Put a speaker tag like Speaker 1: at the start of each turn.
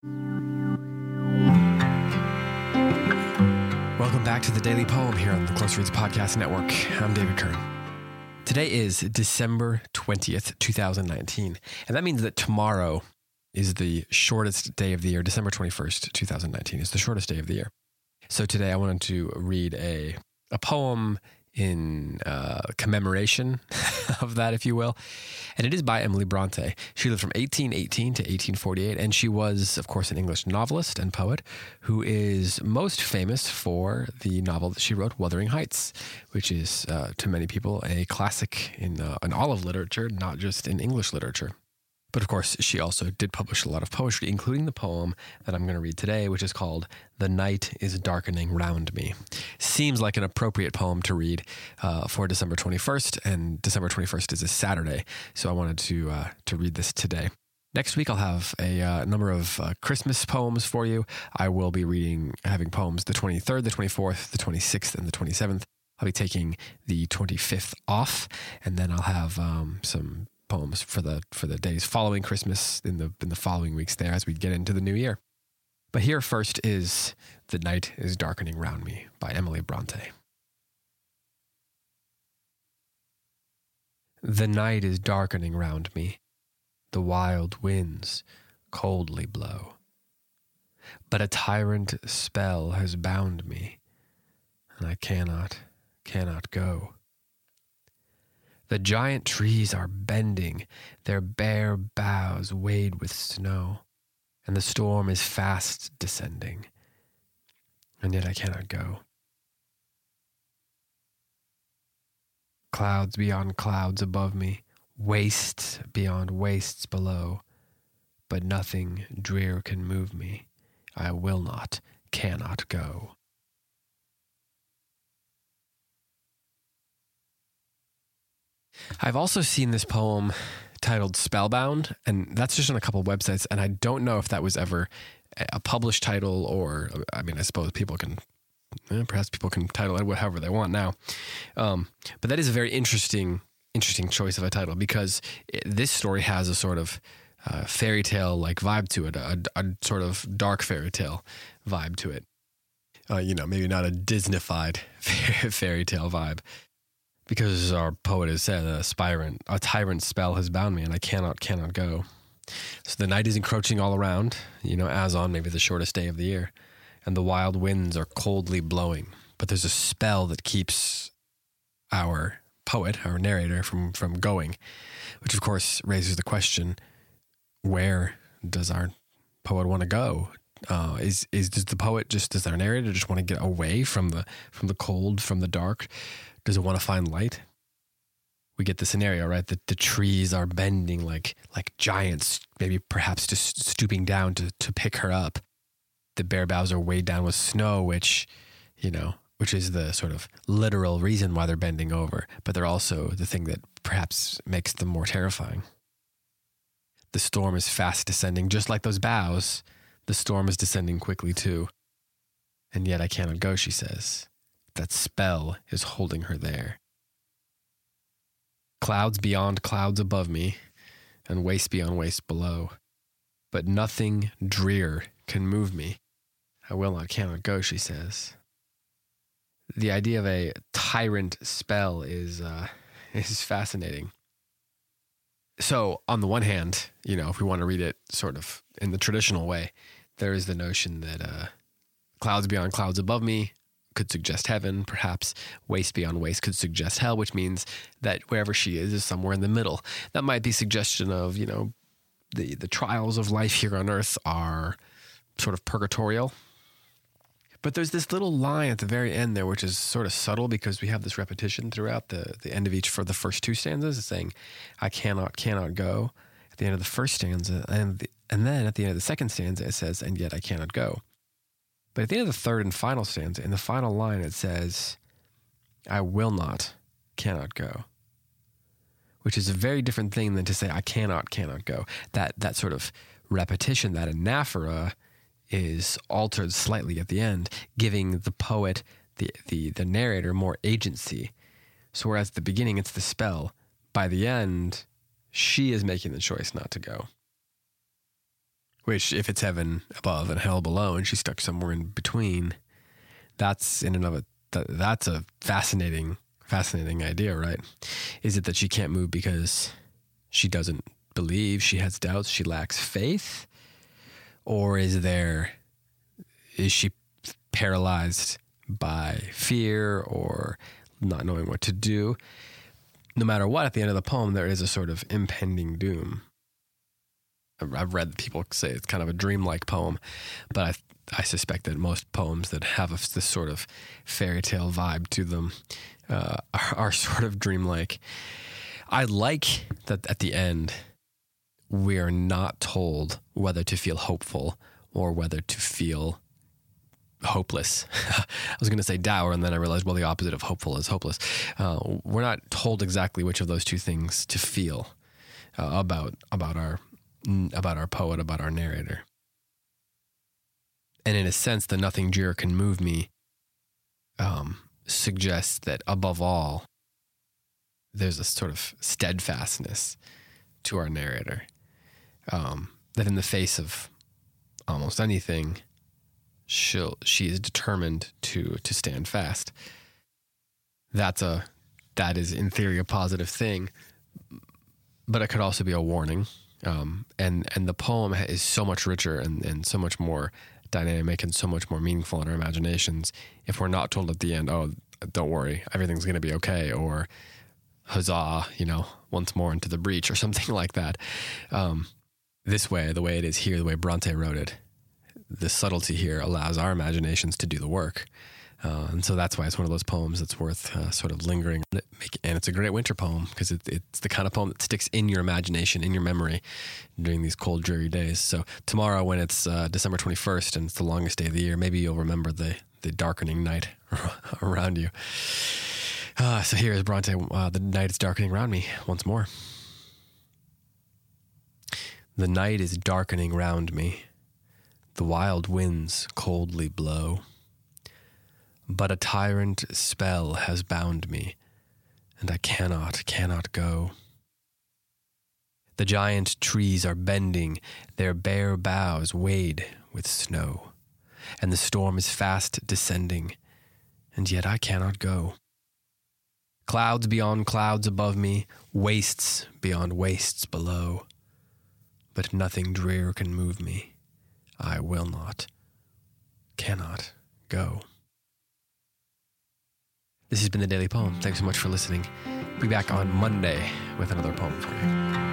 Speaker 1: Welcome back to the Daily Poem here on the Close Reads Podcast Network. I'm David Kern. Today is December 20th, 2019, and that means that tomorrow is the shortest day of the year. December 21st, 2019 is the shortest day of the year. So today I wanted to read a, a poem in uh, commemoration of that, if you will. And it is by Emily Bronte. She lived from 1818 to 1848, and she was, of course, an English novelist and poet who is most famous for the novel that she wrote, Wuthering Heights, which is, uh, to many people, a classic in, uh, in all of literature, not just in English literature. But of course, she also did publish a lot of poetry, including the poem that I'm going to read today, which is called The Night is Darkening Round Me. Seems like an appropriate poem to read uh, for December 21st, and December 21st is a Saturday, so I wanted to, uh, to read this today. Next week, I'll have a uh, number of uh, Christmas poems for you. I will be reading, having poems the 23rd, the 24th, the 26th, and the 27th. I'll be taking the 25th off, and then I'll have um, some poems for the for the days following Christmas in the in the following weeks there as we get into the new year. But here first is The Night is Darkening Round Me by Emily Bronte. The night is darkening round me, the wild winds coldly blow. But a tyrant spell has bound me, and I cannot, cannot go. The giant trees are bending, their bare boughs weighed with snow, and the storm is fast descending, and yet I cannot go. Clouds beyond clouds above me, wastes beyond wastes below, but nothing drear can move me. I will not, cannot go. I've also seen this poem titled Spellbound, and that's just on a couple websites. And I don't know if that was ever a published title or, I mean, I suppose people can, eh, perhaps people can title it whatever they want now. Um, but that is a very interesting, interesting choice of a title because it, this story has a sort of uh, fairy tale like vibe to it, a, a, sort of dark fairy tale vibe to it. Uh, you know, maybe not a Disneyfied fairy tale vibe because our poet has said, a tyrant, a tyrant spell has bound me, and I cannot, cannot go. So the night is encroaching all around, you know, as on maybe the shortest day of the year, and the wild winds are coldly blowing. But there's a spell that keeps our poet, our narrator, from from going, which of course raises the question: Where does our poet want to go? Uh, is is does the poet just does our narrator just want to get away from the from the cold, from the dark? Does it want to find light? We get the scenario, right? That the trees are bending like like giants, maybe perhaps just stooping down to, to pick her up. The bare boughs are weighed down with snow, which, you know, which is the sort of literal reason why they're bending over, but they're also the thing that perhaps makes them more terrifying. The storm is fast descending, just like those boughs. The storm is descending quickly too. And yet I cannot go, she says. That spell is holding her there. Clouds beyond clouds above me, and waste beyond waste below. But nothing drear can move me. I will not, cannot go, she says. The idea of a tyrant spell is uh, is fascinating. So, on the one hand, you know, if we want to read it sort of in the traditional way, there is the notion that uh, clouds beyond clouds above me, could suggest heaven, perhaps waste beyond waste could suggest hell, which means that wherever she is is somewhere in the middle. That might be suggestion of, you know, the the trials of life here on earth are sort of purgatorial. But there's this little line at the very end there, which is sort of subtle because we have this repetition throughout the, the end of each for the first two stanzas. Saying, I cannot, cannot go at the end of the first stanza. And, the, and then at the end of the second stanza, it says, and yet I cannot go. But at the end of the third and final stanza, in the final line, it says, I will not, cannot go. Which is a very different thing than to say, I cannot, cannot go. That, that sort of repetition, that anaphora, is altered slightly at the end, giving the poet, the, the, the narrator, more agency. So, whereas at the beginning it's the spell, by the end, she is making the choice not to go which if it's heaven above and hell below, and she's stuck somewhere in between, that's in and of it. That, that's a fascinating, fascinating idea, right? Is it that she can't move because she doesn't believe, she has doubts, she lacks faith, or is there is she paralyzed by fear or not knowing what to do? No matter what, at the end of the poem, there is a sort of impending doom. I've read people say it's kind of a dreamlike poem, but I I suspect that most poems that have a, this sort of fairy tale vibe to them uh, are, are sort of dreamlike. I like that at the end we are not told whether to feel hopeful or whether to feel hopeless. I was going to say dour, and then I realized, well, the opposite of hopeful is hopeless. Uh, we're not told exactly which of those two things to feel uh, about about our about our poet, about our narrator. And in a sense, the nothing drear can move me um, suggests that above all, there's a sort of steadfastness to our narrator. Um, that in the face of almost anything, she'll she is determined to to stand fast. That's a that is in theory a positive thing, but it could also be a warning. Um, and and the poem is so much richer and, and so much more dynamic and so much more meaningful in our imaginations if we're not told at the end, oh, don't worry, everything's going to be okay, or huzzah, you know, once more into the breach or something like that. Um, this way, the way it is here, the way Bronte wrote it, the subtlety here allows our imaginations to do the work. Uh, and so that's why it's one of those poems that's worth uh, sort of lingering. And it's a great winter poem because it, it's the kind of poem that sticks in your imagination, in your memory during these cold, dreary days. So tomorrow, when it's uh, December 21st and it's the longest day of the year, maybe you'll remember the, the darkening night around you. Uh, so here is Bronte. Uh, the night is darkening around me once more. The night is darkening round me. The wild winds coldly blow. But a tyrant spell has bound me, and I cannot, cannot go. The giant trees are bending, their bare boughs weighed with snow, and the storm is fast descending, and yet I cannot go. Clouds beyond clouds above me, wastes beyond wastes below but nothing drear can move me. I will not, cannot go. This has been the Daily Poem. Thanks so much for listening. Be back on Monday with another poem for you.